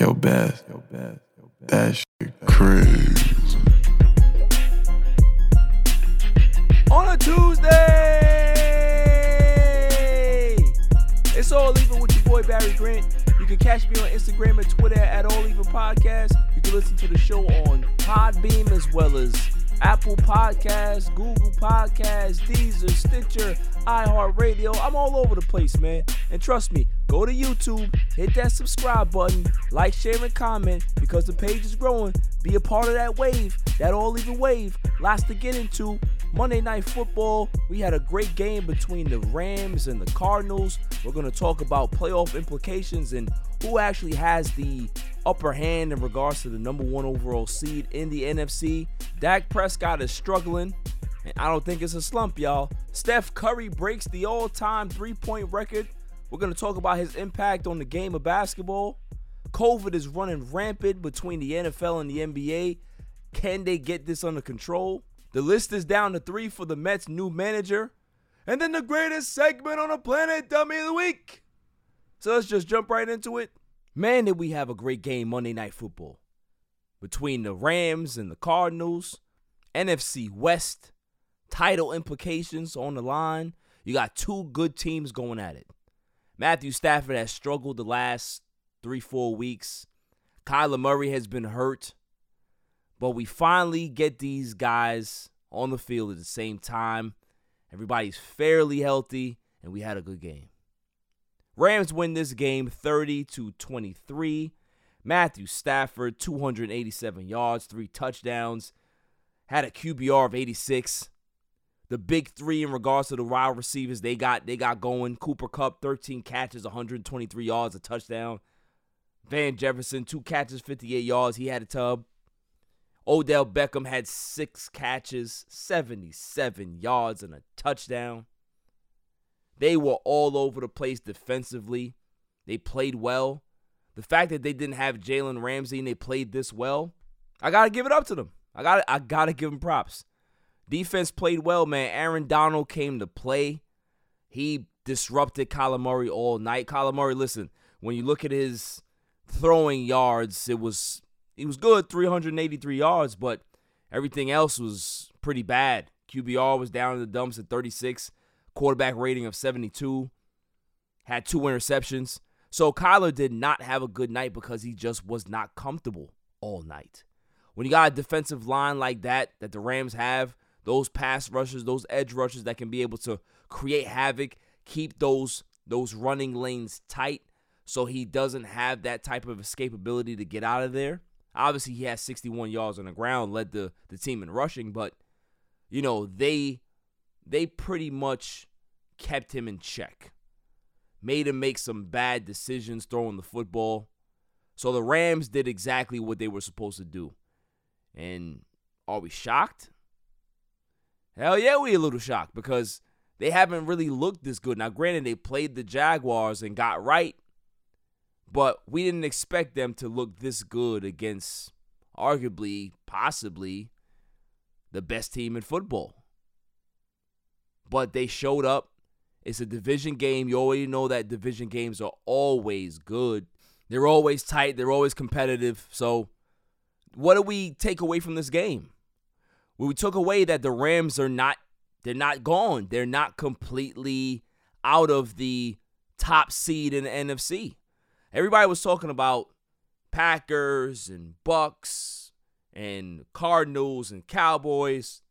Yo, Beth. Yo, Beth. That shit crazy. on a Tuesday. It's all even with your boy Barry Grant. You can catch me on Instagram and Twitter at All Even Podcast. You can listen to the show on Podbean as well as Apple Podcasts, Google Podcasts, Deezer, Stitcher, iHeartRadio. I'm all over the place, man. And trust me, go to YouTube, hit that subscribe button, like, share, and comment because the page is growing. Be a part of that wave, that all even wave. Lots to get into. Monday Night Football, we had a great game between the Rams and the Cardinals. We're going to talk about playoff implications and who actually has the upper hand in regards to the number one overall seed in the NFC. Dak Prescott is struggling, and I don't think it's a slump, y'all. Steph Curry breaks the all time three point record. We're going to talk about his impact on the game of basketball. COVID is running rampant between the NFL and the NBA. Can they get this under control? The list is down to three for the Mets' new manager. And then the greatest segment on the planet, Dummy of the Week. So let's just jump right into it. Man, did we have a great game Monday Night Football between the Rams and the Cardinals, NFC West, title implications on the line. You got two good teams going at it. Matthew Stafford has struggled the last three, four weeks. Kyler Murray has been hurt. But we finally get these guys on the field at the same time. Everybody's fairly healthy, and we had a good game. Rams win this game 30 to 23. Matthew Stafford, 287 yards, three touchdowns, had a QBR of 86. The big three in regards to the wide receivers they got they got going. Cooper Kupp 13 catches, 123 yards, a touchdown. Van Jefferson, two catches, 58 yards. He had a tub. Odell Beckham had six catches, 77 yards, and a touchdown. They were all over the place defensively. They played well. The fact that they didn't have Jalen Ramsey and they played this well, I gotta give it up to them. I got I gotta give them props. Defense played well, man. Aaron Donald came to play. He disrupted Murray all night. Murray, listen, when you look at his throwing yards, it was he was good, 383 yards, but everything else was pretty bad. QBR was down in the dumps at 36, quarterback rating of 72, had two interceptions. So Kyler did not have a good night because he just was not comfortable all night. When you got a defensive line like that, that the Rams have, those pass rushers, those edge rushers that can be able to create havoc, keep those those running lanes tight so he doesn't have that type of escapability to get out of there. Obviously, he has 61 yards on the ground, led the, the team in rushing, but you know, they they pretty much kept him in check. Made him make some bad decisions throwing the football. So the Rams did exactly what they were supposed to do. And are we shocked? Hell yeah, we a little shocked because they haven't really looked this good. Now, granted, they played the Jaguars and got right, but we didn't expect them to look this good against arguably, possibly, the best team in football. But they showed up. It's a division game. You already know that division games are always good. They're always tight. They're always competitive. So, what do we take away from this game? We took away that the Rams are not they're not gone. They're not completely out of the top seed in the NFC. Everybody was talking about Packers and Bucks and Cardinals and Cowboys.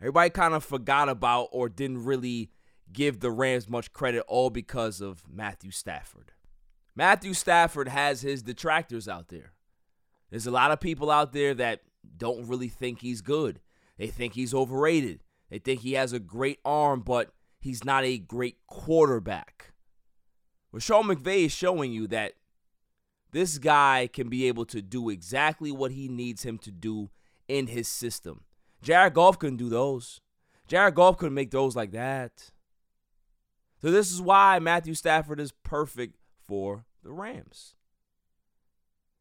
Everybody kind of forgot about or didn't really give the Rams much credit all because of Matthew Stafford. Matthew Stafford has his detractors out there. There's a lot of people out there that don't really think he's good. They think he's overrated. They think he has a great arm, but he's not a great quarterback. Well, Sean McVay is showing you that this guy can be able to do exactly what he needs him to do in his system. Jared Goff couldn't do those. Jared Goff couldn't make those like that. So this is why Matthew Stafford is perfect for the Rams.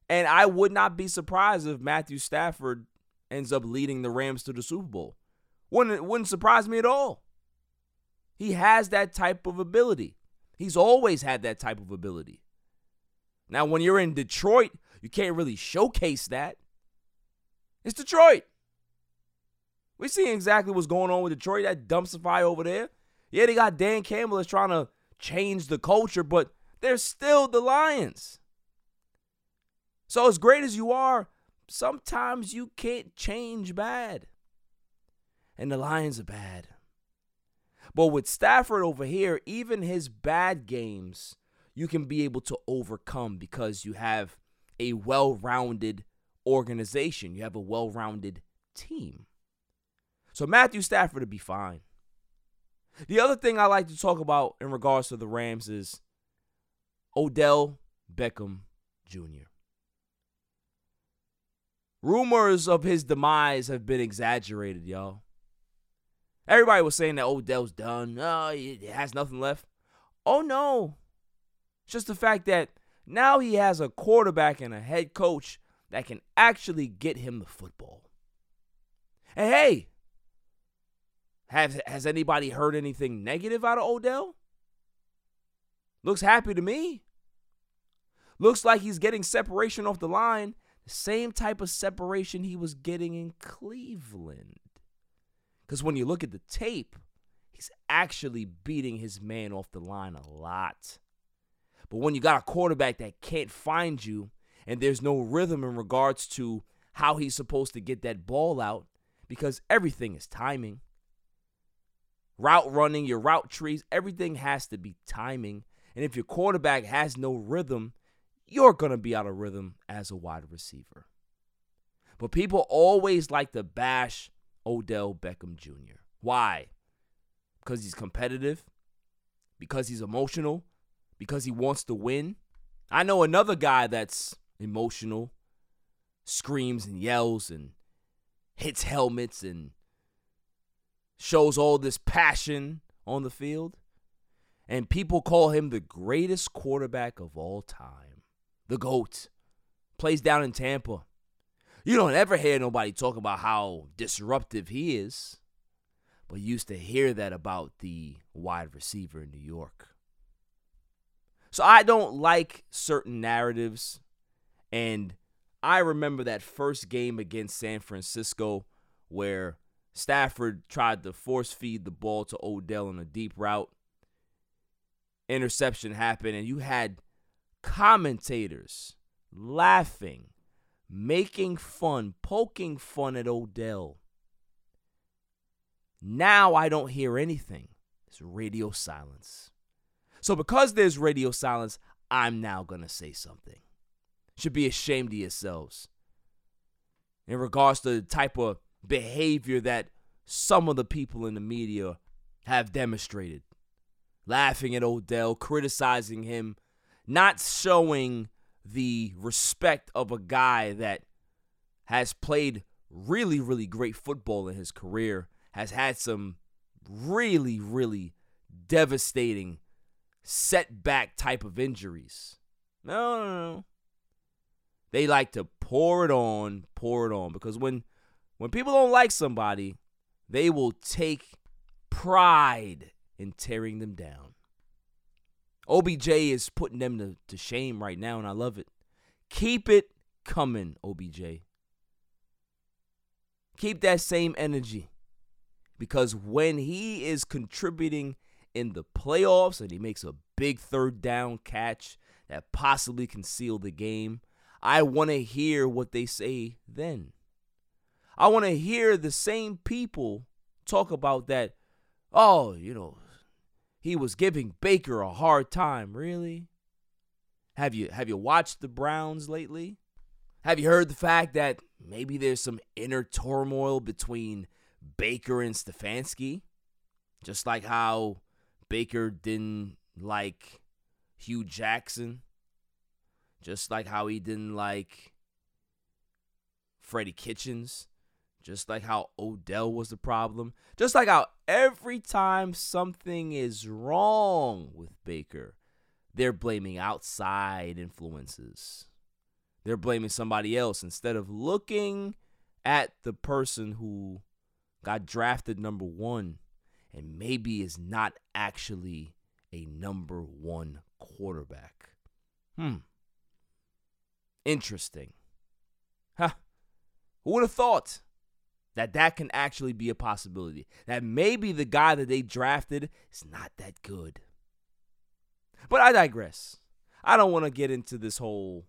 And I would not be surprised if Matthew Stafford ends up leading the Rams to the Super Bowl. Wouldn't wouldn't surprise me at all. He has that type of ability. He's always had that type of ability. Now, when you're in Detroit, you can't really showcase that. It's Detroit. We're seeing exactly what's going on with Detroit. That dumpster fire over there. Yeah, they got Dan Campbell that's trying to change the culture, but they're still the Lions. So, as great as you are, sometimes you can't change bad. And the Lions are bad. But with Stafford over here, even his bad games, you can be able to overcome because you have a well rounded organization, you have a well rounded team. So Matthew Stafford would be fine. The other thing I like to talk about in regards to the Rams is Odell Beckham Jr. Rumors of his demise have been exaggerated, y'all. Everybody was saying that Odell's done. Oh, he has nothing left. Oh no. It's just the fact that now he has a quarterback and a head coach that can actually get him the football. And hey, has has anybody heard anything negative out of Odell? Looks happy to me. Looks like he's getting separation off the line, the same type of separation he was getting in Cleveland. Because when you look at the tape, he's actually beating his man off the line a lot. But when you got a quarterback that can't find you and there's no rhythm in regards to how he's supposed to get that ball out, because everything is timing. Route running, your route trees, everything has to be timing. And if your quarterback has no rhythm, you're going to be out of rhythm as a wide receiver. But people always like to bash Odell Beckham Jr. Why? Because he's competitive, because he's emotional, because he wants to win. I know another guy that's emotional, screams and yells and hits helmets and shows all this passion on the field. And people call him the greatest quarterback of all time. The GOAT. Plays down in Tampa. You don't ever hear nobody talk about how disruptive he is. But you used to hear that about the wide receiver in New York. So I don't like certain narratives. And I remember that first game against San Francisco where Stafford tried to force feed the ball to Odell on a deep route. Interception happened, and you had commentators laughing, making fun, poking fun at Odell. Now I don't hear anything. It's radio silence. So because there's radio silence, I'm now going to say something. Should be ashamed of yourselves. In regards to the type of behavior that some of the people in the media have demonstrated. Laughing at Odell, criticizing him, not showing the respect of a guy that has played really, really great football in his career, has had some really, really devastating setback type of injuries. No, no, no. They like to pour it on, pour it on. Because when when people don't like somebody, they will take pride in tearing them down. OBJ is putting them to, to shame right now, and I love it. Keep it coming, OBJ. Keep that same energy. Because when he is contributing in the playoffs and he makes a big third down catch that possibly can seal the game, I want to hear what they say then. I want to hear the same people talk about that. Oh, you know, he was giving Baker a hard time. Really? Have you have you watched the Browns lately? Have you heard the fact that maybe there's some inner turmoil between Baker and Stefanski? Just like how Baker didn't like Hue Jackson. Just like how he didn't like Freddie Kitchens. Just like how Odell was the problem. Just like how every time something is wrong with Baker, they're blaming outside influences. They're blaming somebody else instead of looking at the person who got drafted number one and maybe is not actually a number one quarterback. Hmm. Interesting. Huh. Who would have thought that that can actually be a possibility? That maybe the guy that they drafted is not that good. But I digress. I don't want to get into this whole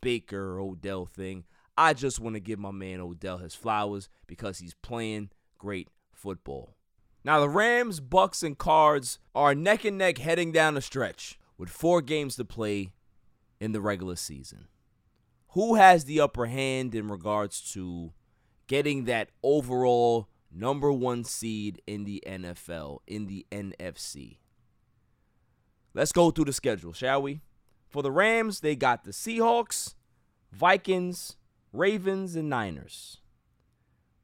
Baker Odell thing. I just want to give my man Odell his flowers because he's playing great football. Now the Rams, Bucks, and Cards are neck and neck heading down the stretch with four games to play in the regular season. Who has the upper hand in regards to getting that overall number one seed in the NFL, in the NFC? Let's go through the schedule, shall we? For the Rams, they got the Seahawks, Vikings, Ravens, and Niners.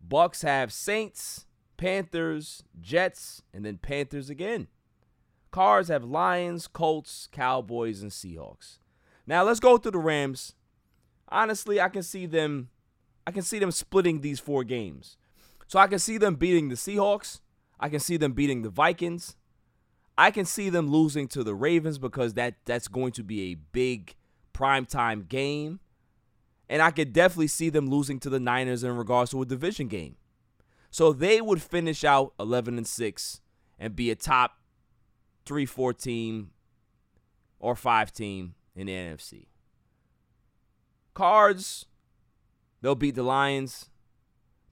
Bucks have Saints, Panthers, Jets, and then Panthers again. Cars have Lions, Colts, Cowboys, and Seahawks. Now let's go through the Rams. Honestly, I can see them I can see them splitting these four games. So I can see them beating the Seahawks. I can see them beating the Vikings. I can see them losing to the Ravens because that that's going to be a big primetime game. And I could definitely see them losing to the Niners in regards to a division game. So they would finish out 11 and 6 and be a top 3 4 team or 5 team in the NFC. Cards, they'll beat the Lions.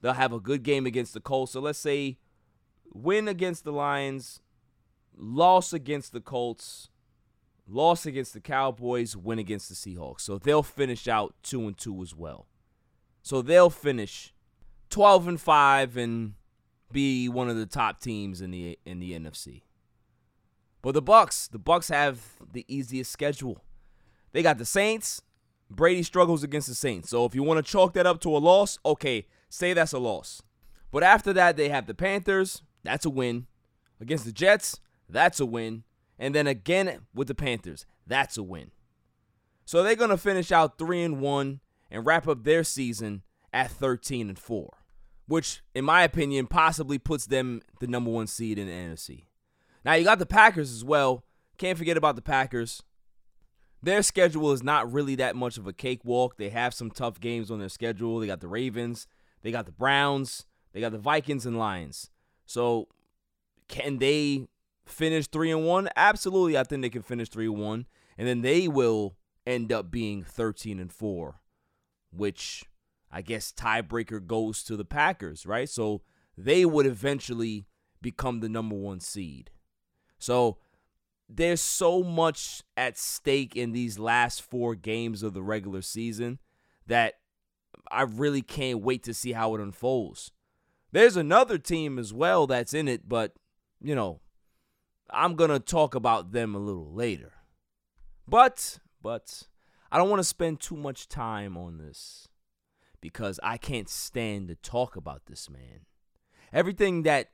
They'll have a good game against the Colts. So let's say win against the Lions, loss against the Colts, loss against the Cowboys, win against the Seahawks. So they'll finish out 2 and 2 as well. So they'll finish 12 and 5 and be one of the top teams in the in the NFC. But the Bucks, the Bucks have the easiest schedule. They got the Saints. Brady struggles against the Saints. So if you want to chalk that up to a loss, okay, say that's a loss. But after that, they have the Panthers. That's a win. Against the Jets, that's a win. And then again with the Panthers, that's a win. So they're going to finish out 3 and 1 and wrap up their season at 13 and 4, which in my opinion possibly puts them the number 1 seed in the NFC. Now you got the Packers as well. Can't forget about the Packers. Their schedule is not really that much of a cakewalk. They have some tough games on their schedule. They got the Ravens, they got the Browns, they got the Vikings and Lions. So can they finish 3 and 1? Absolutely, I think they can finish 3 and 1 and then they will end up being 13 and 4, which I guess tiebreaker goes to the Packers, right? So they would eventually become the number 1 seed. So there's so much at stake in these last 4 games of the regular season that I really can't wait to see how it unfolds. There's another team as well that's in it, but you know, I'm going to talk about them a little later. But, but, I don't want to spend too much time on this because I can't stand to talk about this man. Everything that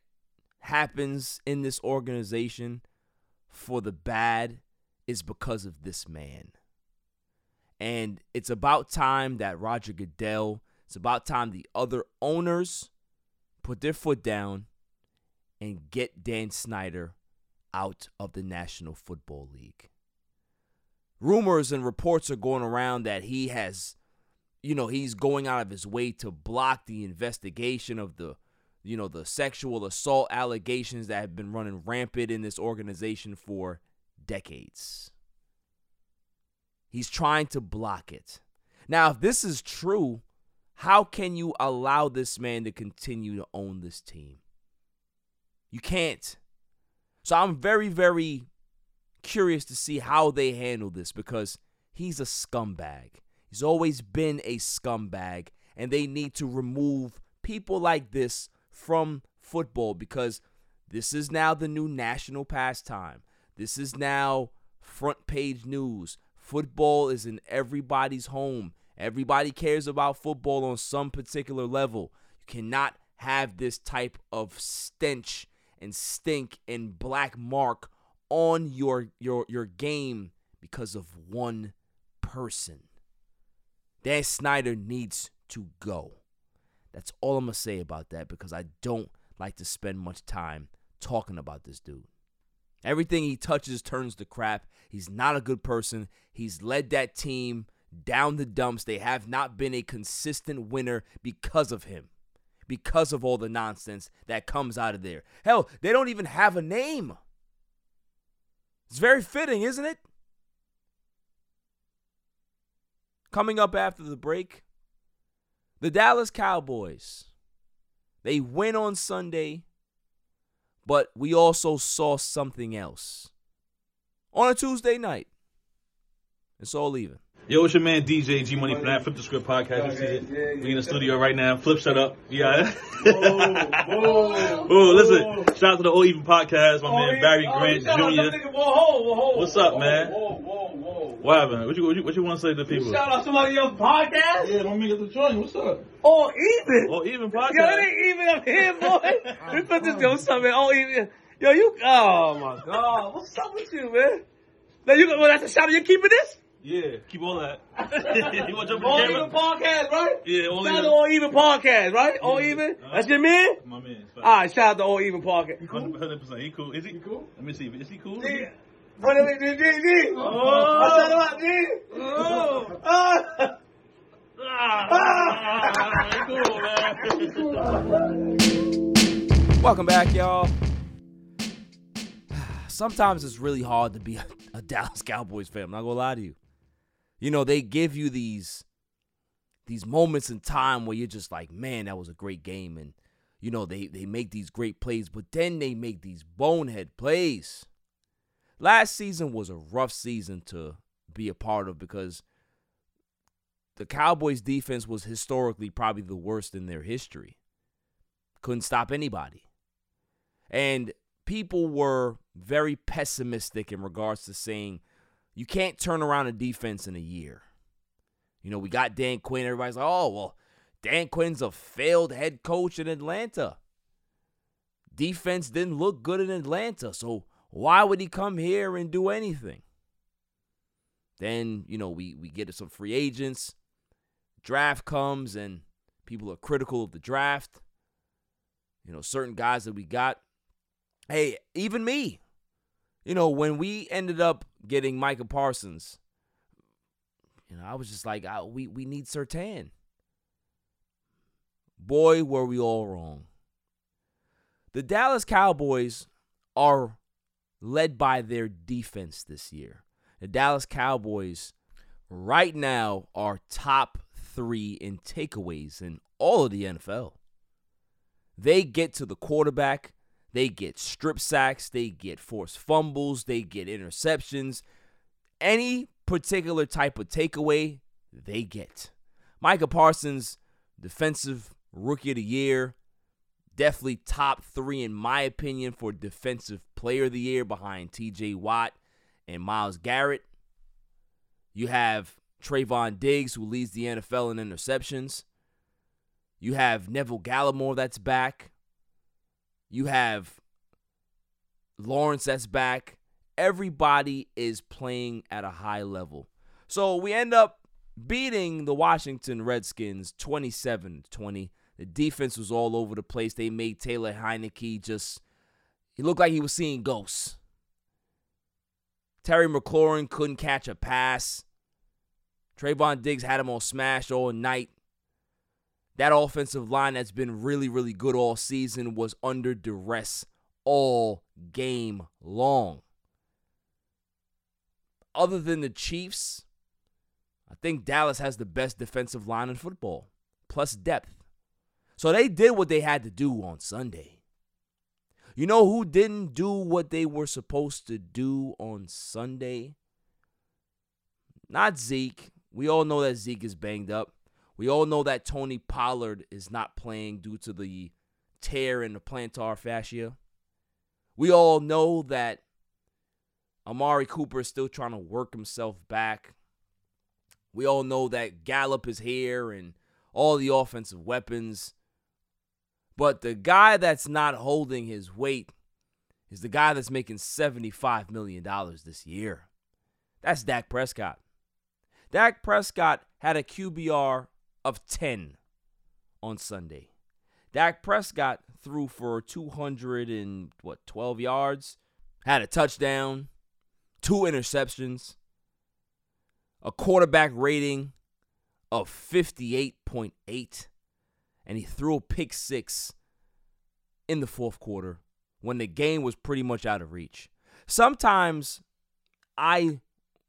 happens in this organization for the bad is because of this man. And it's about time that Roger Goodell, it's about time the other owners put their foot down and get Dan Snyder out of the National Football League. Rumors and reports are going around that he has, you know, he's going out of his way to block the investigation of the, you know, the sexual assault allegations that have been running rampant in this organization for decades. He's trying to block it. Now, if this is true, how can you allow this man to continue to own this team? You can't. So I'm very, very curious to see how they handle this because he's a scumbag. He's always been a scumbag, and they need to remove people like this from football because this is now the new national pastime. This is now front page news, Football is in everybody's home. Everybody cares about football on some particular level. You cannot have this type of stench and stink and black mark on your your your game because of one person. Dan Snyder needs to go. That's all I'm going to say about that because I don't like to spend much time talking about this dude. Everything he touches turns to crap. He's not a good person. He's led that team down the dumps. They have not been a consistent winner because of him, because of all the nonsense that comes out of there. Hell, they don't even have a name. It's very fitting, isn't it? Coming up after the break, the Dallas Cowboys. They win on Sunday, but we also saw something else on a Tuesday night. It's all even. Yo, it's your man DJ G Money from that Flip the Script podcast. You see it? We in the studio right now. Flip, shut up. Yeah. oh, listen. Shout out to the All Even podcast. My man Barry Grant Jr. What's up, man? What happened? What you what you, what you want to say to the people? Shout out to somebody else's podcast. Yeah, don't make it the joint. What's up? All even. All Even podcast. Yo, it ain't even up here, boy. we put this yo something. All even. Yo, you. Oh my god. What's up with you, man? Now you. Well, that's a shout out. You keeping this? Yeah, keep all that. you want to jump in All the even podcast, right? Yeah, all Shout out even. to All even podcast, right? All even. Uh-huh. That's your man. My man. All right, shout out to All even podcast. Hundred percent. He cool. Is he? cool? Let me see. Is he cool? D. What is it, D? D? D? Oh. I said about D. Oh. Ah. Ah, cool, man. Welcome back, y'all. Sometimes it's really hard to be a, a Dallas Cowboys fan. I'm not gonna lie to you. You know, they give you these these moments in time where you're just like, man, that was a great game, and you know they they make these great plays, but then they make these bonehead plays. Last season was a rough season to be a part of because the Cowboys defense was historically probably the worst in their history. Couldn't stop anybody. And people were very pessimistic in regards to saying you can't turn around a defense in a year. You know, we got Dan Quinn. Everybody's like, oh, well, Dan Quinn's a failed head coach in Atlanta. Defense didn't look good in Atlanta. So why would he come here and do anything? Then, you know, we, we get some free agents. Draft comes and people are critical of the draft. You know, certain guys that we got. Hey, even me. You know, when we ended up getting Micah Parsons, you know, I was just like, we we need Surtain. Boy, were we all wrong. The Dallas Cowboys are led by their defense this year. The Dallas Cowboys right now are top three in takeaways in all of the NFL. They get to the quarterback, they get strip sacks, they get forced fumbles, they get interceptions. Any particular type of takeaway, they get. Micah Parsons, defensive rookie of the year, definitely top three in my opinion for defensive player of the year behind TJ Watt and Myles Garrett. You have Trevon Diggs, who leads the NFL in interceptions. You have Neville Gallimore that's back. You have Lawrence that's back. Everybody is playing at a high level. So we end up beating the Washington Redskins 27 20. The defense was all over the place. They made Taylor Heinicke just, he looked like he was seeing ghosts. Terry McLaurin couldn't catch a pass. Trevon Diggs had him on smash all night. That offensive line that's been really, really good all season was under duress all game long. Other than the Chiefs, I think Dallas has the best defensive line in football, plus depth. So they did what they had to do on Sunday. You know who didn't do what they were supposed to do on Sunday? Not Zeke. We all know that Zeke is banged up. We all know that Tony Pollard is not playing due to the tear in the plantar fascia. We all know that Amari Cooper is still trying to work himself back. We all know that Gallup is here and all the offensive weapons. But the guy that's not holding his weight is the guy that's making $75 million this year. That's Dak Prescott. Dak Prescott had a QBR of 10 on Sunday. Dak Prescott threw for 200 and what 12 yards, had a touchdown, two interceptions, a quarterback rating of 58.8 and he threw a pick 6 in the fourth quarter when the game was pretty much out of reach. Sometimes I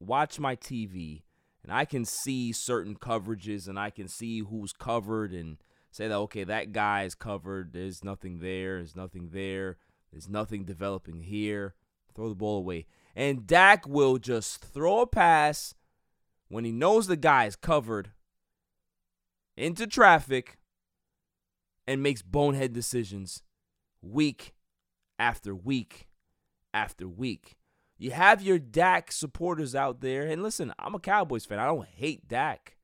watch my TV and I can see certain coverages and I can see who's covered and say that okay that guy is covered there's nothing there there's nothing there there's nothing developing here throw the ball away and Dak will just throw a pass when he knows the guy is covered into traffic and makes bonehead decisions week after week after week. You have your Dak supporters out there, and listen, I'm a Cowboys fan. I don't hate Dak.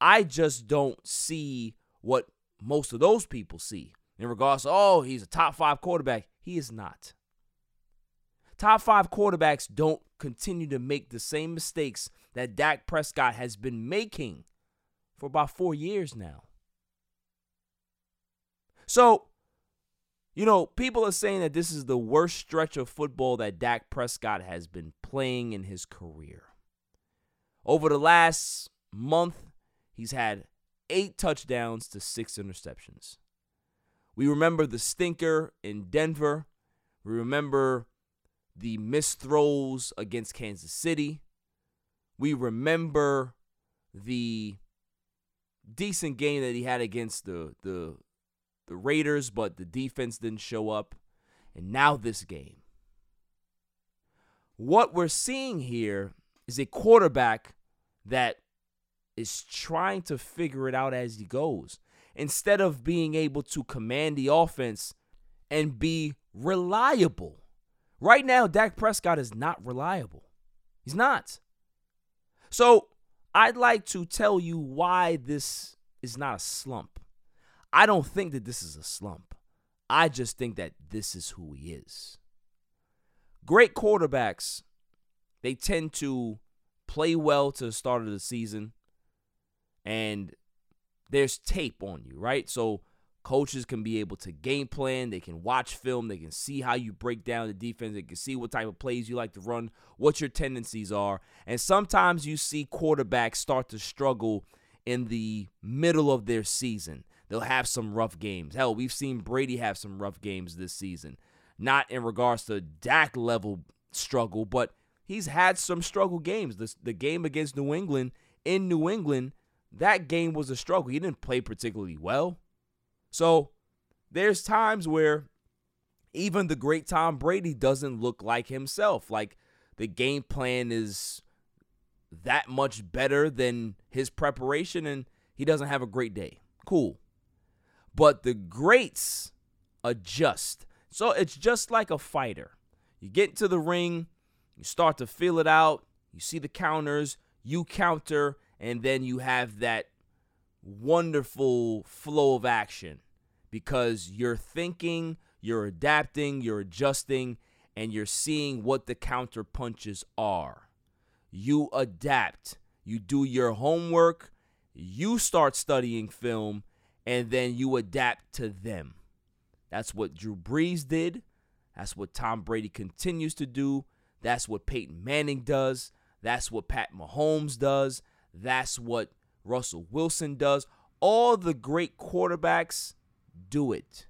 I just don't see what most of those people see in regards to, oh, he's a top five quarterback. He is not. Top five quarterbacks don't continue to make the same mistakes that Dak Prescott has been making for about four years now. So, you know, people are saying that this is the worst stretch of football that Dak Prescott has been playing in his career. Over the last month, he's had eight touchdowns to six interceptions. We remember the stinker in Denver. We remember the missed throws against Kansas City. We remember the decent game that he had against the the the Raiders, but the defense didn't show up. And now this game. What we're seeing here is a quarterback that is trying to figure it out as he goes. Instead of being able to command the offense and be reliable. Right now, Dak Prescott is not reliable. He's not. So I'd like to tell you why this is not a slump. I don't think that this is a slump. I just think that this is who he is. Great quarterbacks, they tend to play well to the start of the season and there's tape on you, right? So coaches can be able to game plan, they can watch film, they can see how you break down the defense, they can see what type of plays you like to run, what your tendencies are. And sometimes you see quarterbacks start to struggle in the middle of their season. They'll have some rough games. Hell, we've seen Brady have some rough games this season. Not in regards to Dak level struggle, but he's had some struggle games. The, the game against New England in New England, that game was a struggle. He didn't play particularly well. So there's times where even the great Tom Brady doesn't look like himself. Like the game plan is that much better than his preparation and he doesn't have a great day. Cool. But the greats adjust. So it's just like a fighter. You get into the ring, you start to feel it out, you see the counters, you counter, and then you have that wonderful flow of action because you're thinking, you're adapting, you're adjusting, and you're seeing what the counter punches are. You adapt, you do your homework, you start studying film, and then you adapt to them. That's what Drew Brees did. That's what Tom Brady continues to do. That's what Peyton Manning does. That's what Pat Mahomes does. That's what Russell Wilson does. All the great quarterbacks do it.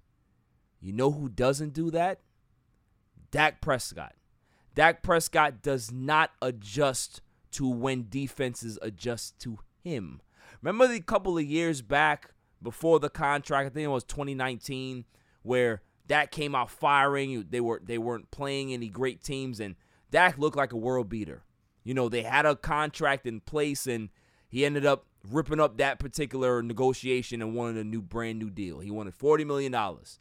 You know who doesn't do that? Dak Prescott. Dak Prescott does not adjust to when defenses adjust to him. Remember the couple of years back before the contract. I think it was 2019 where Dak came out firing. They were they weren't playing any great teams, and Dak looked like a world beater. You know, they had a contract in place, and he ended up ripping up that particular negotiation and wanted a new brand new deal. He wanted forty million dollars,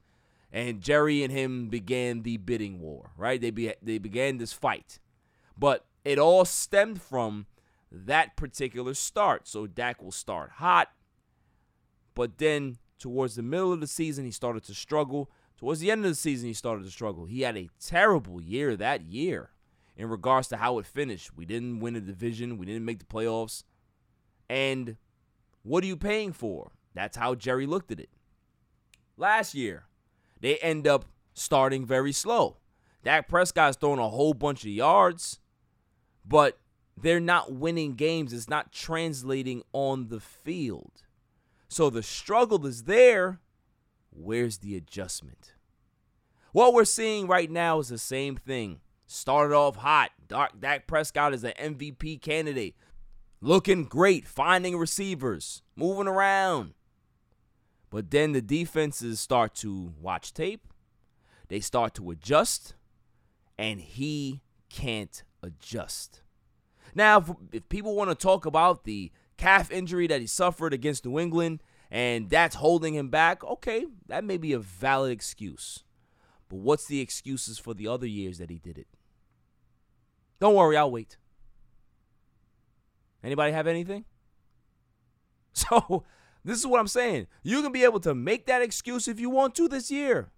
and Jerry and him began the bidding war. Right? They be, they began this fight, But it all stemmed from that particular start. So Dak will start hot, but then towards the middle of the season, he started to struggle. Towards the end of the season, he started to struggle. He had a terrible year that year in regards to how it finished. We didn't win a division, we didn't make the playoffs. And what are you paying for? That's how Jerry looked at it. Last year, they end up starting very slow. Dak Prescott's throwing a whole bunch of yards, but they're not winning games. It's not translating on the field. So the struggle is there. Where's the adjustment? What we're seeing right now is the same thing. Started off hot. Dak Prescott is an MVP candidate. Looking great, finding receivers, moving around. But then the defenses start to watch tape. They start to adjust. And he can't adjust. Now, if people want to talk about the calf injury that he suffered against New England and that's holding him back, okay, that may be a valid excuse. But what's the excuses for the other years that he did it? Don't worry, I'll wait. Anybody have anything? So, this is what I'm saying. You can be able to make that excuse if you want to this year.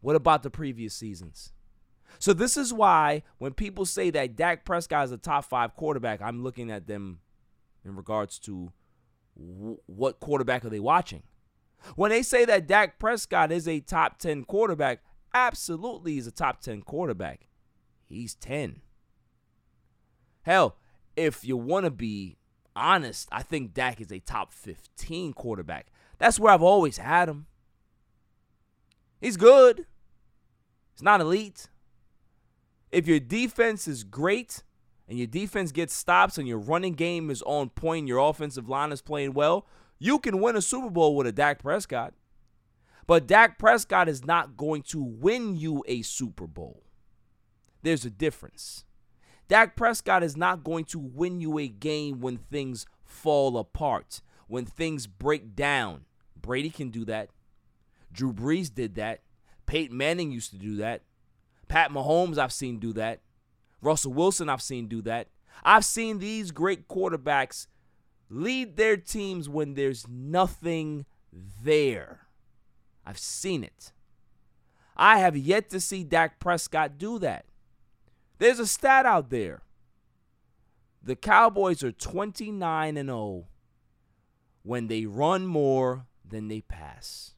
What about the previous seasons? So, this is why when people say that Dak Prescott is a top five quarterback, I'm looking at them in regards to w- what quarterback are they watching. When they say that Dak Prescott is a top 10 quarterback, absolutely he's a top 10 quarterback. He's 10. Hell, if you want to be honest, I think Dak is a top 15 quarterback. That's where I've always had him. He's good. He's not elite. If your defense is great and your defense gets stops and your running game is on point, your offensive line is playing well, you can win a Super Bowl with a Dak Prescott. But Dak Prescott is not going to win you a Super Bowl. There's a difference. Dak Prescott is not going to win you a game when things fall apart, when things break down. Brady can do that. Drew Brees did that. Peyton Manning used to do that. Pat Mahomes, I've seen do that. Russell Wilson, I've seen do that. I've seen these great quarterbacks lead their teams when there's nothing there. I've seen it. I have yet to see Dak Prescott do that. There's a stat out there. The Cowboys are 29 and 0 when they run more than they pass.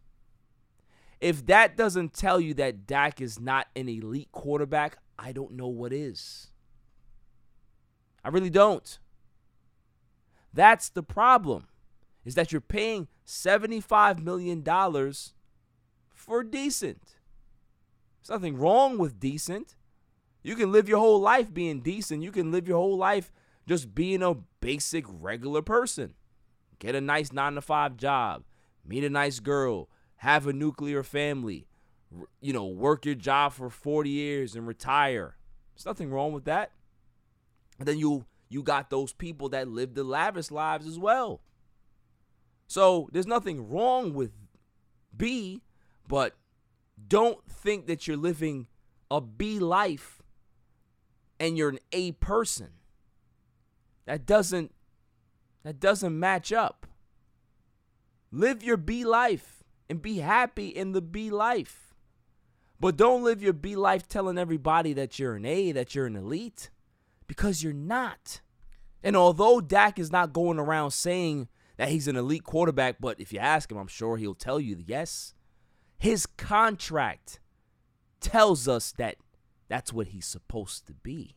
If that doesn't tell you that Dak is not an elite quarterback, I don't know what is. I really don't. That's the problem. Is that you're paying $75 million for decent. There's nothing wrong with decent. You can live your whole life being decent. You can live your whole life just being a basic, regular person. Get a nice nine to five job, meet a nice girl, have a nuclear family, you know, work your job for 40 years and retire. There's nothing wrong with that. And then you you got those people that live the lavish lives as well. So there's nothing wrong with B, but don't think that you're living a B life and you're an A person. That doesn't that doesn't match up. Live your B life and be happy in the B life. But don't live your B life telling everybody that you're an A, that you're an elite, because you're not. And although Dak is not going around saying that he's an elite quarterback, but if you ask him, I'm sure he'll tell you yes. His contract tells us that that's what he's supposed to be.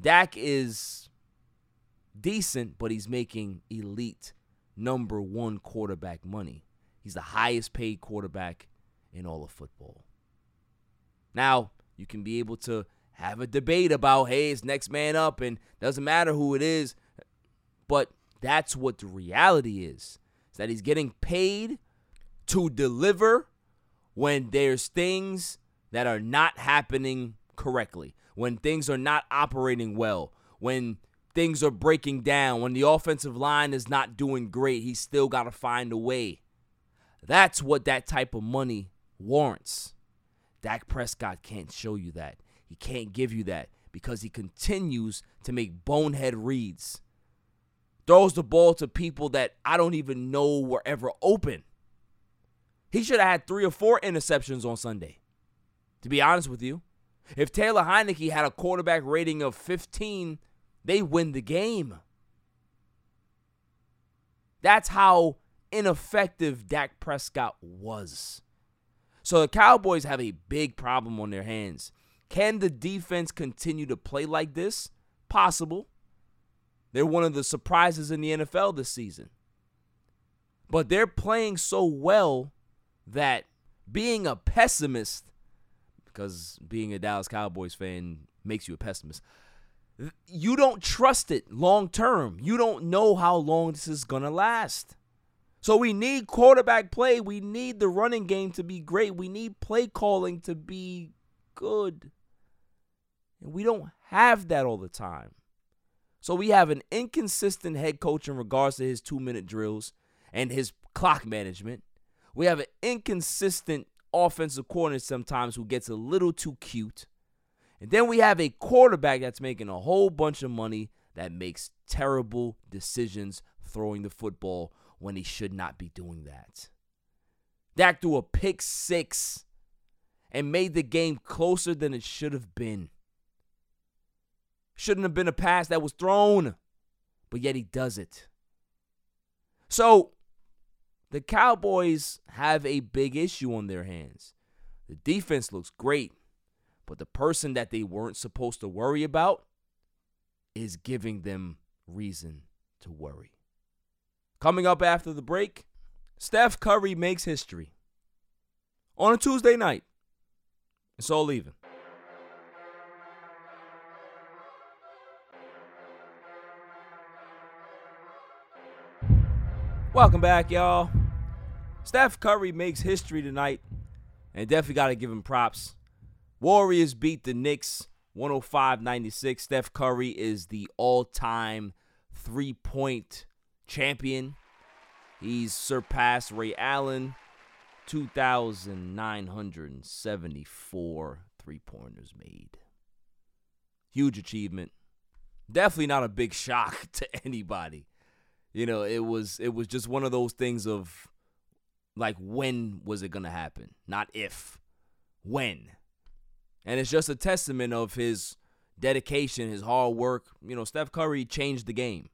Dak is decent, but he's making elite number one quarterback money. He's the highest paid quarterback in all of football. Now, you can be able to have a debate about, hey, it's next man up and doesn't matter who it is. But that's what the reality is. Is that he's getting paid to deliver when there's things that are not happening correctly, when things are not operating well, when things are breaking down, when the offensive line is not doing great, he's still got to find a way. That's what that type of money warrants. Dak Prescott can't show you that. He can't give you that because he continues to make bonehead reads. Throws the ball to people that I don't even know were ever open. He should have had three or four interceptions on Sunday, to be honest with you. If Taylor Heinicke had a quarterback rating of 15, they win the game. That's how ineffective Dak Prescott was. So the Cowboys have a big problem on their hands. Can the defense continue to play like this? Possible. They're one of the surprises in the NFL this season. But they're playing so well that being a pessimist, because being a Dallas Cowboys fan makes you a pessimist, you don't trust it long term. You don't know how long this is going to last. So we need quarterback play. We need the running game to be great. We need play calling to be good. And we don't have that all the time. So we have an inconsistent head coach in regards to his two minute drills and his clock management. We have an inconsistent offensive coordinator sometimes who gets a little too cute. And then we have a quarterback that's making a whole bunch of money that makes terrible decisions throwing the football when he should not be doing that. Dak threw a pick six and made the game closer than it should have been. Shouldn't have been a pass that was thrown, but yet he does it. So, the Cowboys have a big issue on their hands. The defense looks great, but the person that they weren't supposed to worry about is giving them reason to worry. Coming up after the break, Steph Curry makes history. On a Tuesday night, it's all even. Welcome back, y'all. Steph Curry makes history tonight, and definitely got to give him props. Warriors beat the Knicks 105 96. Steph Curry is the all time three point champion. He's surpassed Ray Allen, 2,974 three pointers made. Huge achievement. Definitely not a big shock to anybody. You know, it was it was just one of those things of like when was it gonna happen? Not if. When. And it's just a testament of his dedication, his hard work. You know, Steph Curry changed the game.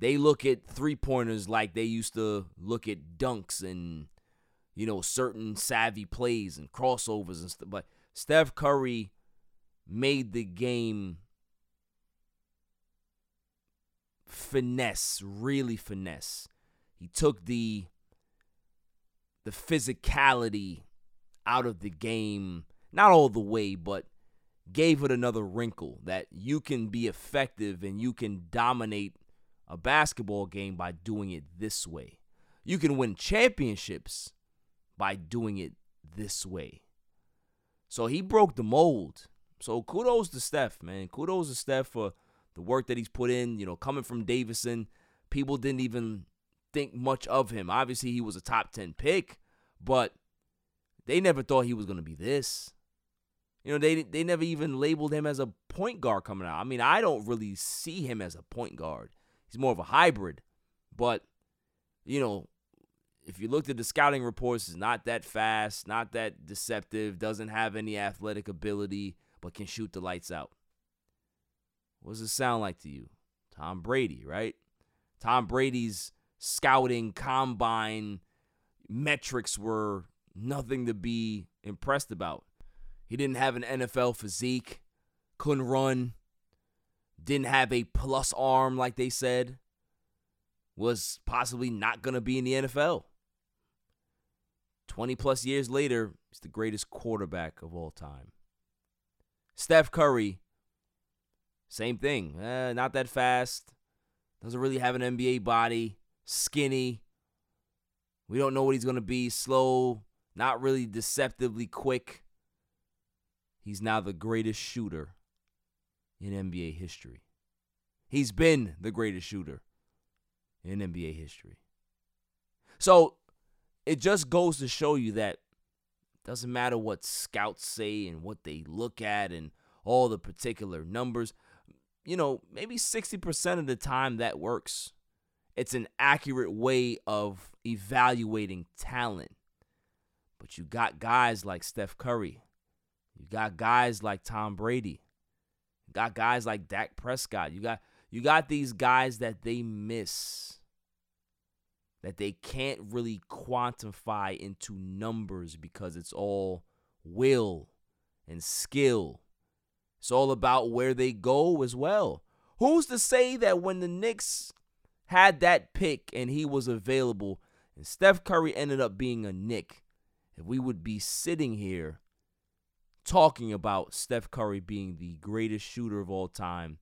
They look at three pointers like they used to look at dunks and, you know, certain savvy plays and crossovers and stuff. But Steph Curry made the game finesse, really finesse. He took the the physicality out of the game, not all the way, but gave it another wrinkle that you can be effective and you can dominate a basketball game by doing it this way. You can win championships by doing it this way. So he broke the mold. So kudos to Steph, man. Kudos to Steph for the work that he's put in, you know, coming from Davidson, people didn't even think much of him. Obviously, he was a top 10 pick, but they never thought he was going to be this. You know, they they never even labeled him as a point guard coming out. I mean, I don't really see him as a point guard. He's more of a hybrid. But, you know, if you looked at the scouting reports, he's not that fast, not that deceptive, doesn't have any athletic ability, but can shoot the lights out. What does it sound like to you? Tom Brady, right? Tom Brady's scouting combine metrics were nothing to be impressed about. He didn't have an NFL physique, couldn't run, didn't have a plus arm like they said, was possibly not going to be in the NFL. 20 plus years later, he's the greatest quarterback of all time. Steph Curry same thing. Eh, not that fast. Doesn't really have an NBA body. Skinny. We don't know what he's going to be. Slow. Not really deceptively quick. He's now the greatest shooter in NBA history. He's been the greatest shooter in NBA history. So it just goes to show you that doesn't matter what scouts say and what they look at and all the particular numbers. You know, maybe 60% of the time that works. It's an accurate way of evaluating talent. But you got guys like Steph Curry. You got guys like Tom Brady. Got guys like Dak Prescott. You got you got these guys that they miss. That they can't really quantify into numbers because it's all will and skill. It's all about where they go as well. Who's to say that when the Knicks had that pick and he was available and Steph Curry ended up being a Knick, if we would be sitting here talking about Steph Curry being the greatest shooter of all time,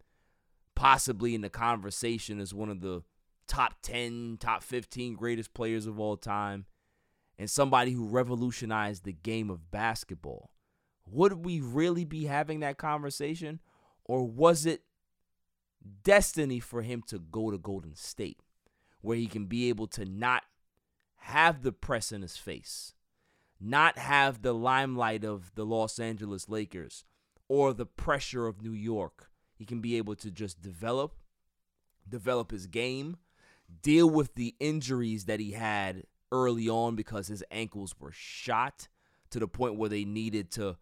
possibly in the conversation as one of the top 10, top 15 greatest players of all time, and somebody who revolutionized the game of basketball. Would we really be having that conversation? Or was it destiny for him to go to Golden State, where he can be able to not have the press in his face, not have the limelight of the Los Angeles Lakers or the pressure of New York. He can be able to just develop, develop his game, deal with the injuries that he had early on because his ankles were shot to the point where they needed to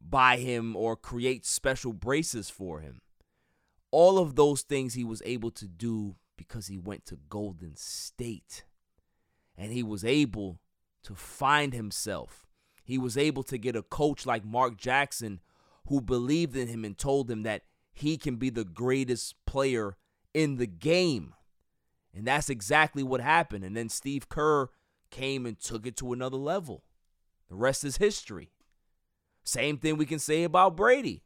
buy him or create special braces for him. All of those things he was able to do because he went to Golden State. And he was able to find himself. He was able to get a coach like Mark Jackson who believed in him and told him that he can be the greatest player in the game. And that's exactly what happened. And then Steve Kerr came and took it to another level. The rest is history. Same thing we can say about Brady.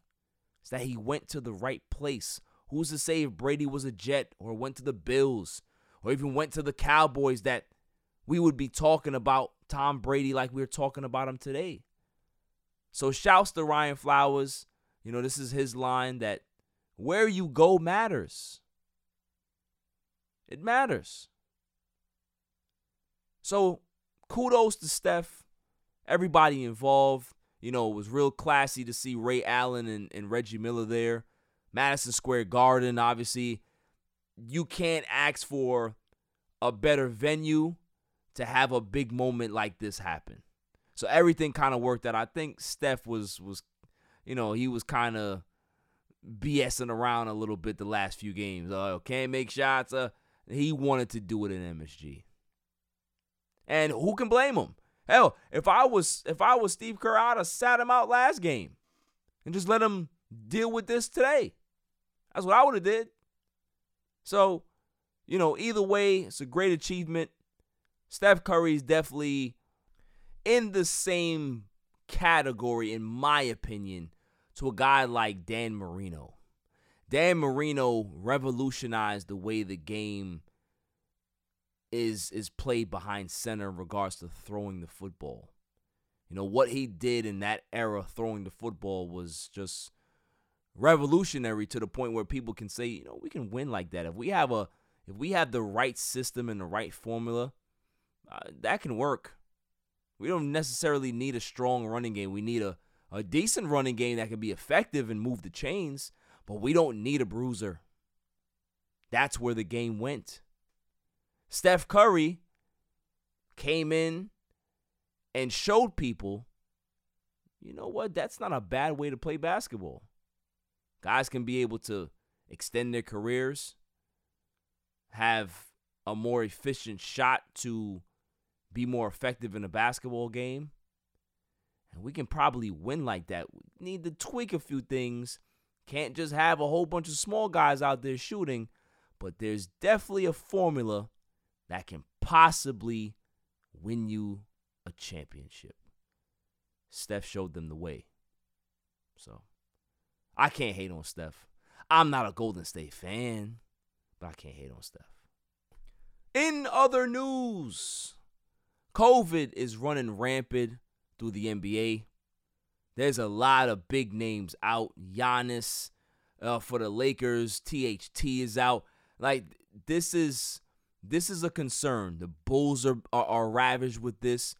Is that he went to the right place. Who's to say if Brady was a Jet or went to the Bills or even went to the Cowboys that we would be talking about Tom Brady like we are talking about him today? So shouts to Ryan Flowers. You know, this is his line that where you go matters. It matters. So kudos to Steph, everybody involved. You know, it was real classy to see Ray Allen and, and Reggie Miller there. Madison Square Garden, obviously. You can't ask for a better venue to have a big moment like this happen. So everything kind of worked out. I think Steph was was you know, he was kind of BSing around a little bit the last few games. Uh, can't make shots. Uh, he wanted to do it in MSG. And who can blame him? Hell, if I was if I was Steve Kerr, I'd have sat him out last game and just let him deal with this today. That's what I would have did. So, you know, either way, it's a great achievement. Steph Curry is definitely in the same category, in my opinion, to a guy like Dan Marino. Dan Marino revolutionized the way the game is is played behind center in regards to throwing the football. You know what he did in that era throwing the football was just revolutionary to the point where people can say, you know, we can win like that if we have a if we have the right system and the right formula, uh, that can work. We don't necessarily need a strong running game. We need a a decent running game that can be effective and move the chains, but we don't need a bruiser. That's where the game went. Steph Curry came in and showed people, you know what, that's not a bad way to play basketball. Guys can be able to extend their careers, have a more efficient shot to be more effective in a basketball game. And we can probably win like that. We need to tweak a few things. Can't just have a whole bunch of small guys out there shooting, but there's definitely a formula that can possibly win you a championship. Steph showed them the way. So I can't hate on Steph. I'm not a Golden State fan, but I can't hate on Steph. In other news, COVID is running rampant through the NBA. There's a lot of big names out. Giannis uh, for the Lakers. THT is out. Like this is this is a concern. The Bulls are, are, are ravaged with this.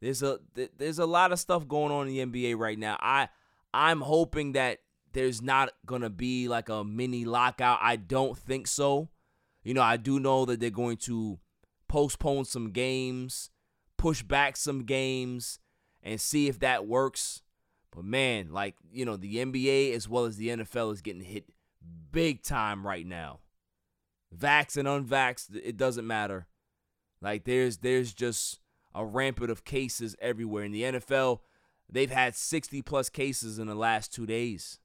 There's a there's a lot of stuff going on in the NBA right now. I I'm hoping that there's not going to be like a mini lockout. I don't think so. You know, I do know that they're going to postpone some games, push back some games, and see if that works. But man, like, you know, the NBA as well as the NFL is getting hit big time right now. Vax and unvaxxed, it doesn't matter. Like there's there's just a rampant of cases everywhere. In the NFL, they've had 60 plus cases in the last two days.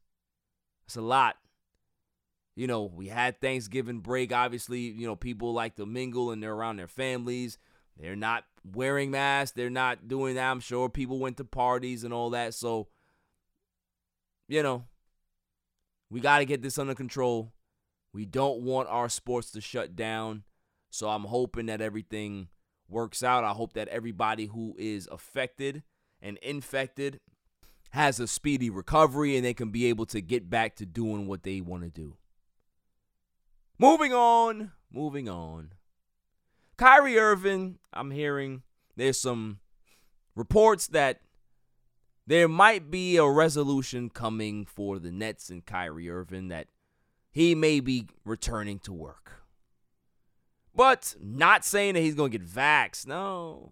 It's a lot. You know, we had Thanksgiving break. Obviously, you know, people like to mingle and they're around their families. They're not wearing masks. They're not doing that. I'm sure people went to parties and all that. So, you know, we got to get this under control. We don't want our sports to shut down. So I'm hoping that everything works out. I hope that everybody who is affected and infected has a speedy recovery and they can be able to get back to doing what they want to do. Moving on, moving on. Kyrie Irving, I'm hearing there's some reports that there might be a resolution coming for the Nets and Kyrie Irving that he may be returning to work. But not saying that he's going to get vaxxed. No.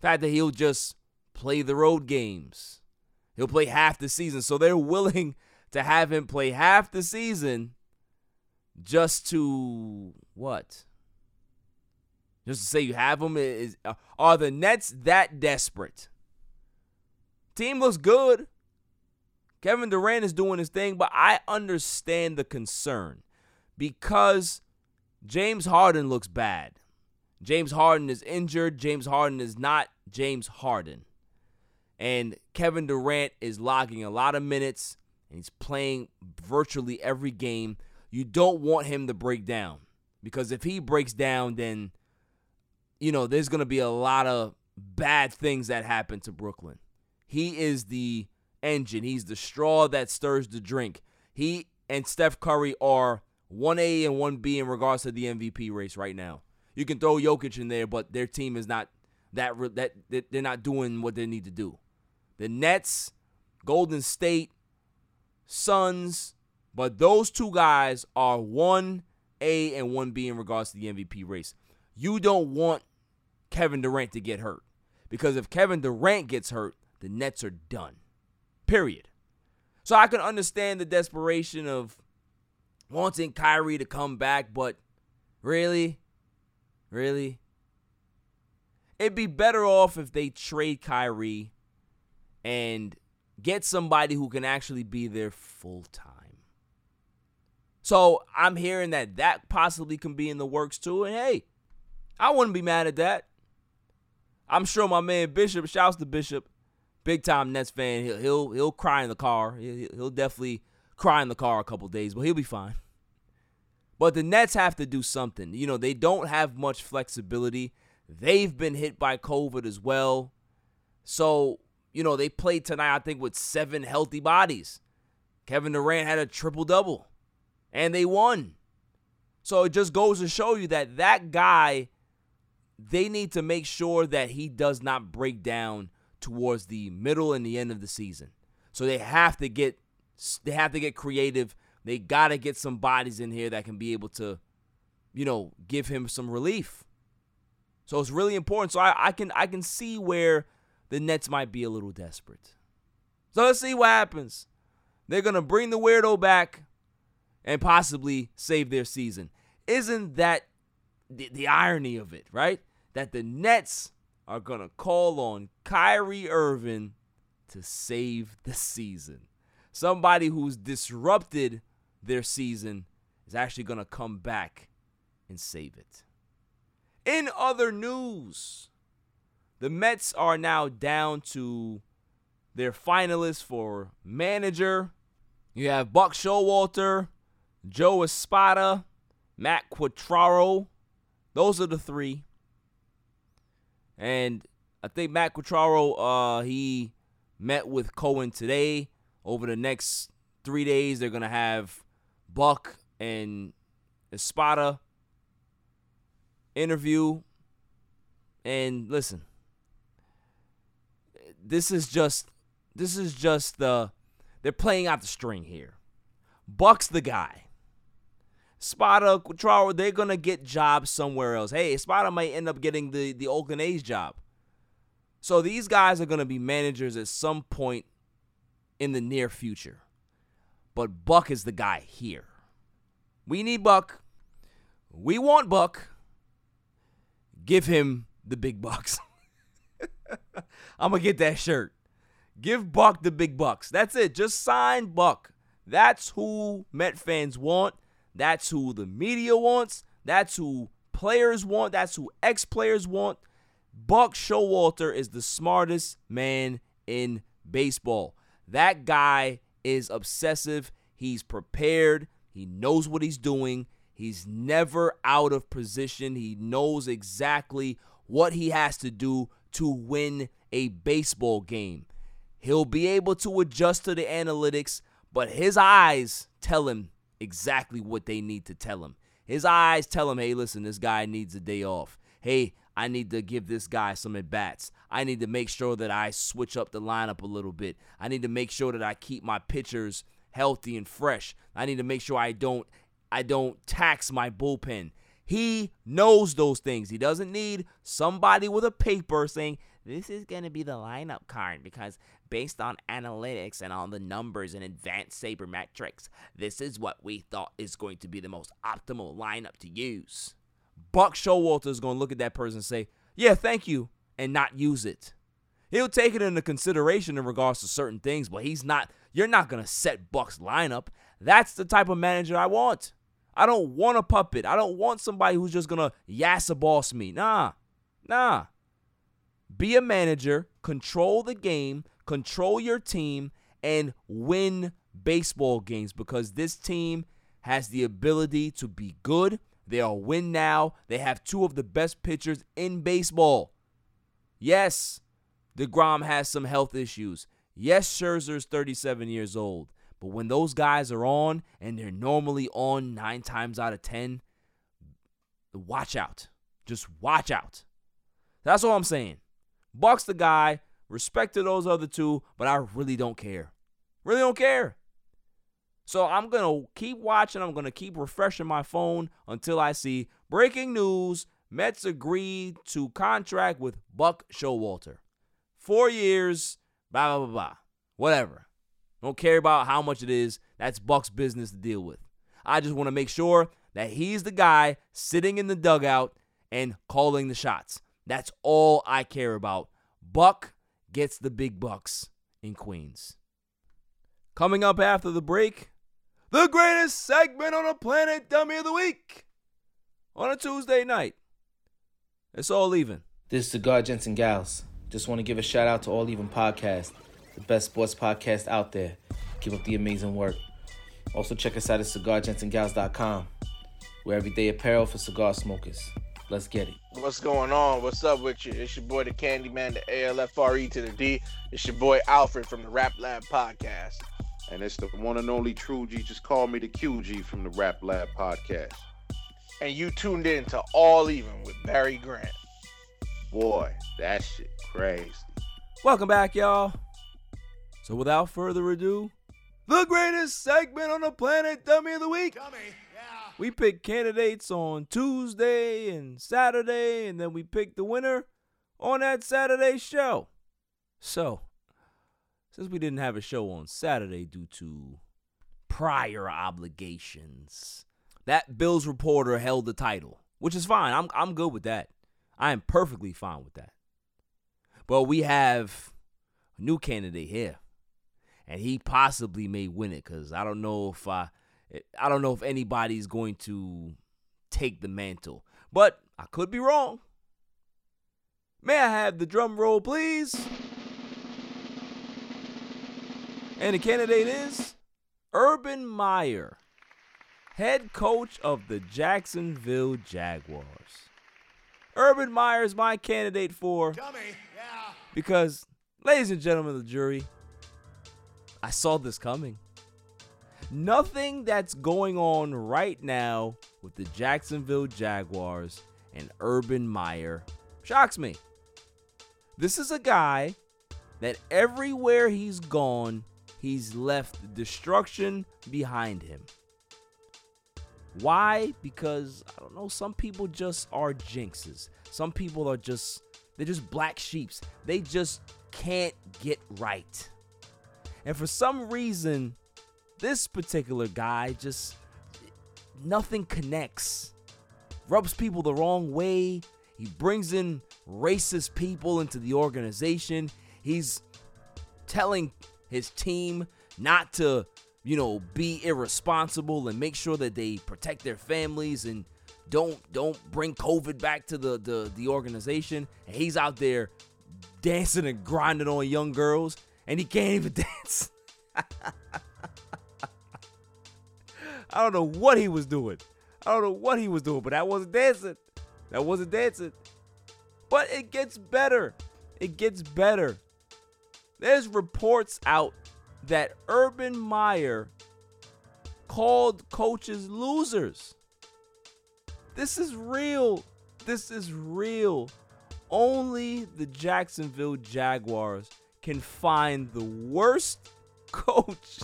The fact that he'll just play the road games. He'll play half the season. So they're willing to have him play half the season just to what? Just to say you have them is uh, are the Nets that desperate? Team looks good. Kevin Durant is doing his thing, but I understand the concern because James Harden looks bad. James Harden is injured. James Harden is not James Harden. And Kevin Durant is logging a lot of minutes and he's playing virtually every game. You don't want him to break down because if he breaks down, then, you know, there's going to be a lot of bad things that happen to Brooklyn. He is the engine, he's the straw that stirs the drink. He and Steph Curry are 1A and 1B in regards to the MVP race right now. You can throw Jokic in there, but their team is not that that they're not doing what they need to do. The Nets, Golden State, Suns, but those two guys are 1A and 1B in regards to the MVP race. You don't want Kevin Durant to get hurt because if Kevin Durant gets hurt, the Nets are done. Period. So I can understand the desperation of wanting Kyrie to come back, but really? Really? It'd be better off if they trade Kyrie and get somebody who can actually be there full time. So I'm hearing that that possibly can be in the works too. And hey, I wouldn't be mad at that. I'm sure my man Bishop, shouts to Bishop, big time Nets fan. He'll he'll, he'll cry in the car. He'll, he'll definitely cry in the car a couple days, but he'll be fine. But the Nets have to do something. You know, they don't have much flexibility. They've been hit by COVID as well. So, you know, they played tonight, I think, with seven healthy bodies. Kevin Durant had a triple double, and they won. So it just goes to show you that that guy, they need to make sure that he does not break down towards the middle and the end of the season. So they have to get they have to get creative. They got to get some bodies in here that can be able to, you know, give him some relief. So it's really important. So I, I can I can see where the Nets might be a little desperate. So let's see what happens. They're gonna bring the weirdo back and possibly save their season. Isn't that the, the irony of it, right? That the Nets are gonna call on Kyrie Irving to save the season somebody who's disrupted their season is actually going to come back and save it. In other news, the Mets are now down to their finalists for manager. You have Buck Showalter, Joe Espada, Matt Quatraro. Those are the three. And I think Matt Quatraro, uh, he met with Cohen today over the next three days, they're gonna have Buck and Espada interview. And listen, this is just this is just the they're playing out the string here. Buck's the guy. Spada, they're gonna get jobs somewhere else. Hey, Spada might end up getting the the Oakland A's job. So these guys are gonna be managers at some point in the near future. But Buck is the guy here. We need Buck. We want Buck. Give him the big bucks. I'm gonna get that shirt. Give Buck the big bucks. That's it. Just sign Buck. That's who Met fans want. That's who the media wants. That's who players want. That's who ex players want. Buck Showalter is the smartest man in baseball. That guy is obsessive. He's prepared. He knows what he's doing. He's never out of position. He knows exactly what he has to do to win a baseball game. He'll be able to adjust to the analytics, but his eyes tell him exactly what they need to tell him. His eyes tell him, hey, listen, this guy needs a day off. Hey, I need to give this guy some at bats. I need to make sure that I switch up the lineup a little bit. I need to make sure that I keep my pitchers healthy and fresh. I need to make sure I don't I don't tax my bullpen. He knows those things. He doesn't need somebody with a paper saying, this is going to be the lineup card because based on analytics and on the numbers and advanced sabermetrics, this is what we thought is going to be the most optimal lineup to use. Buck Showalter is going to look at that person and say, yeah, thank you, and not use it. He'll take it into consideration in regards to certain things, but he's not, you're not going to set Buck's lineup. That's the type of manager I want. I don't want a puppet. I don't want somebody who's just going to yassa boss me. Nah, nah. Be a manager, control the game, control your team, and win baseball games because this team has the ability to be good. They are win now. They have two of the best pitchers in baseball. Yes, DeGrom has some health issues. Yes, Scherzer's 37 years old. But when those guys are on, and they're normally on nine times out of 10, watch out. Just watch out. That's all I'm saying. Buck's the guy. Respect to those other two, but I really don't care. Really don't care. So I'm going to keep watching. I'm going to keep refreshing my phone until I see breaking news. Mets agreed to contract with Buck Showalter. Four years, blah, blah, blah, blah. Whatever. Don't care about how much it is. That's Buck's business to deal with. I just want to make sure that he's the guy sitting in the dugout and calling the shots. That's all I care about. Buck gets the big bucks in Queens. Coming up after the break, the greatest segment on the planet, Dummy of the Week, on a Tuesday night. It's all even. This is Cigar Gents and Gals. Just want to give a shout out to All Even Podcast, the best sports podcast out there. Keep up the amazing work. Also, check us out at cigargentsandgals.com. We're everyday apparel for cigar smokers. Let's get it. What's going on? What's up with you? It's your boy, the Candyman, the ALFRE to the D. It's your boy, Alfred from the Rap Lab Podcast. And it's the one and only True G. Just call me the QG from the Rap Lab Podcast. And you tuned in to All Even with Barry Grant. Boy, that shit crazy. Welcome back, y'all. So, without further ado, the greatest segment on the planet, Dummy of the Week. Dummy, yeah. We pick candidates on Tuesday and Saturday, and then we pick the winner on that Saturday show. So, since we didn't have a show on Saturday due to prior obligations, that Bills reporter held the title, which is fine. I'm I'm good with that. I am perfectly fine with that. But we have a new candidate here, and he possibly may win it because I don't know if I, I don't know if anybody's going to take the mantle, but I could be wrong. May I have the drum roll, please? And the candidate is Urban Meyer, head coach of the Jacksonville Jaguars. Urban Meyer is my candidate for. Dummy, yeah. Because, ladies and gentlemen of the jury, I saw this coming. Nothing that's going on right now with the Jacksonville Jaguars and Urban Meyer shocks me. This is a guy that everywhere he's gone, he's left destruction behind him. Why? Because I don't know, some people just are jinxes. Some people are just they're just black sheeps. They just can't get right. And for some reason, this particular guy just nothing connects. Rubs people the wrong way. He brings in racist people into the organization. He's telling his team not to, you know, be irresponsible and make sure that they protect their families and don't don't bring COVID back to the the, the organization. And he's out there dancing and grinding on young girls, and he can't even dance. I don't know what he was doing. I don't know what he was doing, but that wasn't dancing. That wasn't dancing. But it gets better. It gets better. There's reports out that Urban Meyer called coaches losers. This is real. This is real. Only the Jacksonville Jaguars can find the worst coach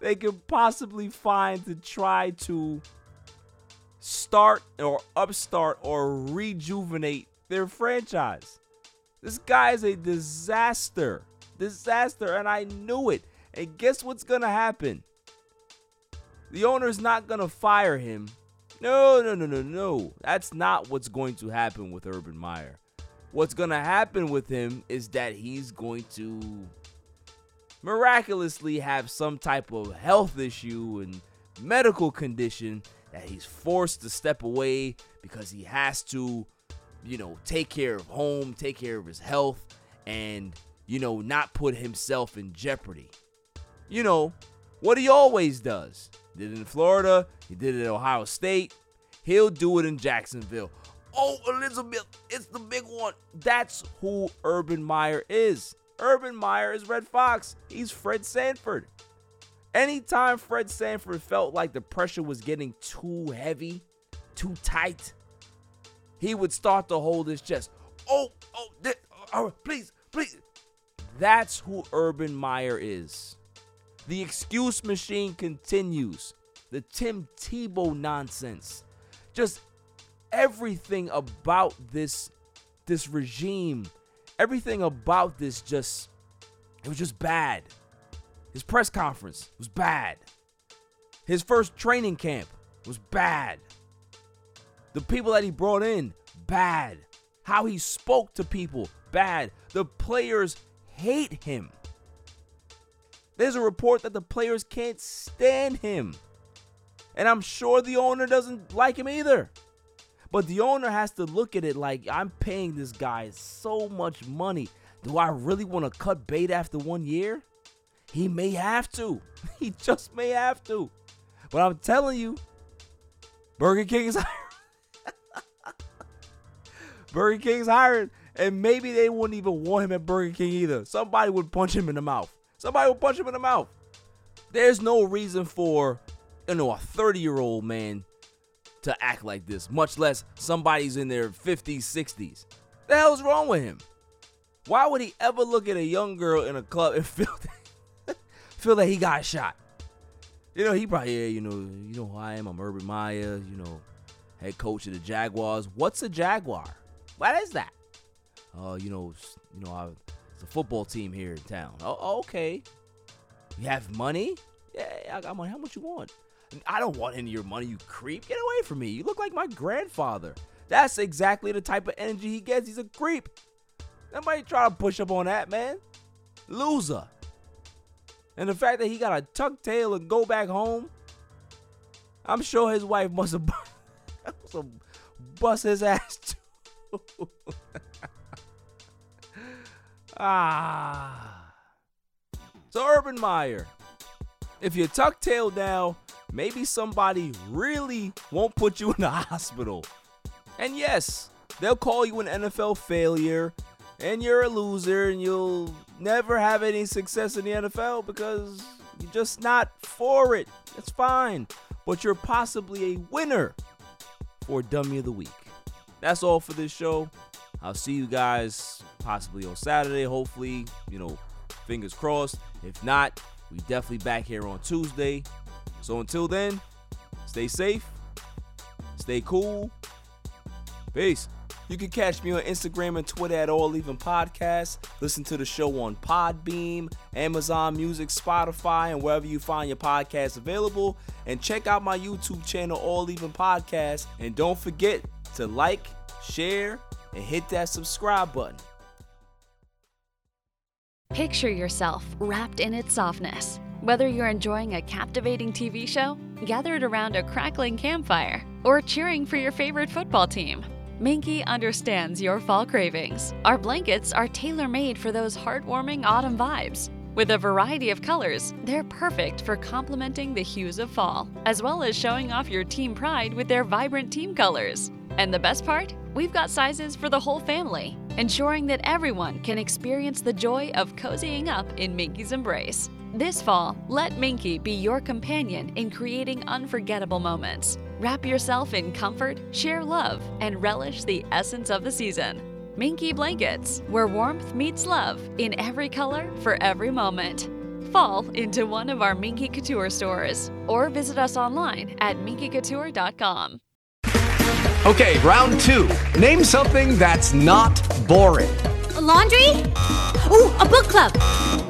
they could possibly find to try to start or upstart or rejuvenate their franchise. This guy is a disaster. Disaster, and I knew it. And guess what's gonna happen? The owner's not gonna fire him. No, no, no, no, no. That's not what's going to happen with Urban Meyer. What's gonna happen with him is that he's going to miraculously have some type of health issue and medical condition that he's forced to step away because he has to, you know, take care of home, take care of his health, and, you know, not put himself in jeopardy. You know, what he always does. Did it in Florida, he did it at Ohio State, he'll do it in Jacksonville. Oh, Elizabeth, it's the big one. That's who Urban Meyer is. Urban Meyer is Redd Foxx. He's Fred Sanford. Anytime Fred Sanford felt like the pressure was getting too heavy, too tight, he would start to hold his chest. Oh, oh, th- oh, please, please. That's who Urban Meyer is. The excuse machine continues. The Tim Tebow nonsense. Just everything about this this regime, everything about this just it was just bad. His press conference was bad. His first training camp was bad. The people that he brought in, bad. How he spoke to people, bad. The players hate him. There's a report that the players can't stand him. And I'm sure the owner doesn't like him either. But the owner has to look at it like I'm paying this guy so much money. Do I really want to cut bait after one year? He may have to. He just may have to. But I'm telling you, Burger King is hiring. Burger King's hiring. And maybe they wouldn't even want him at Burger King either. Somebody would punch him in the mouth. Somebody would punch him in the mouth. There's no reason for, you know, a 30 year old man to act like this, much less somebody's in their 50s, 60s. The hell's wrong with him? Why would he ever look at a young girl in a club and feel that, feel that he got shot? You know, he probably, yeah, you know, you know who I am. I'm Urban Meyer, you know, head coach of the Jaguars. What's a Jaguar? What is that? Oh, uh, you know, you know, I, it's a football team here in town. Oh, okay. You have money? Yeah, I got money. How much you want? I don't want any of your money, you creep. Get away from me. You look like my grandfather. That's exactly the type of energy he gets. He's a creep. Nobody try to push up on that, man. Loser. And the fact that he got a tuck tail and go back home, I'm sure his wife must have, must have bust his ass too. ah. So Urban Meyer, if you tuck tail down, maybe somebody really won't put you in the hospital. And yes, they'll call you an NFL failure and you're a loser and you'll never have any success in the NFL because you're just not for it. That's fine. But you're possibly a winner for Dummy of the Week. That's all for this show. I'll see you guys possibly on Saturday. Hopefully, you know, fingers crossed. If not, we definitely back here on Tuesday. So until then, stay safe, stay cool. Peace. You can catch me on Instagram and Twitter at All Even Podcast. Listen to the show on Podbean, Amazon Music, Spotify, and wherever you find your podcasts available. And check out my YouTube channel, All Even Podcast. And don't forget to like, share, and hit that subscribe button. Picture yourself wrapped in its softness. Whether you're enjoying a captivating TV show, gathered around a crackling campfire, or cheering for your favorite football team, Minky understands your fall cravings. Our blankets are tailor made for those heartwarming autumn vibes. With a variety of colors, they're perfect for complementing the hues of fall, as well as showing off your team pride with their vibrant team colors. And the best part? We've got sizes for the whole family, ensuring that everyone can experience the joy of cozying up in Minky's embrace. This fall, let Minky be your companion in creating unforgettable moments. Wrap yourself in comfort, share love, and relish the essence of the season. Minky Blankets, where warmth meets love in every color for every moment. Fall into one of our Minky Couture stores or visit us online at minkycouture.com. Okay, round two. Name something that's not boring. A laundry? Ooh, a book club.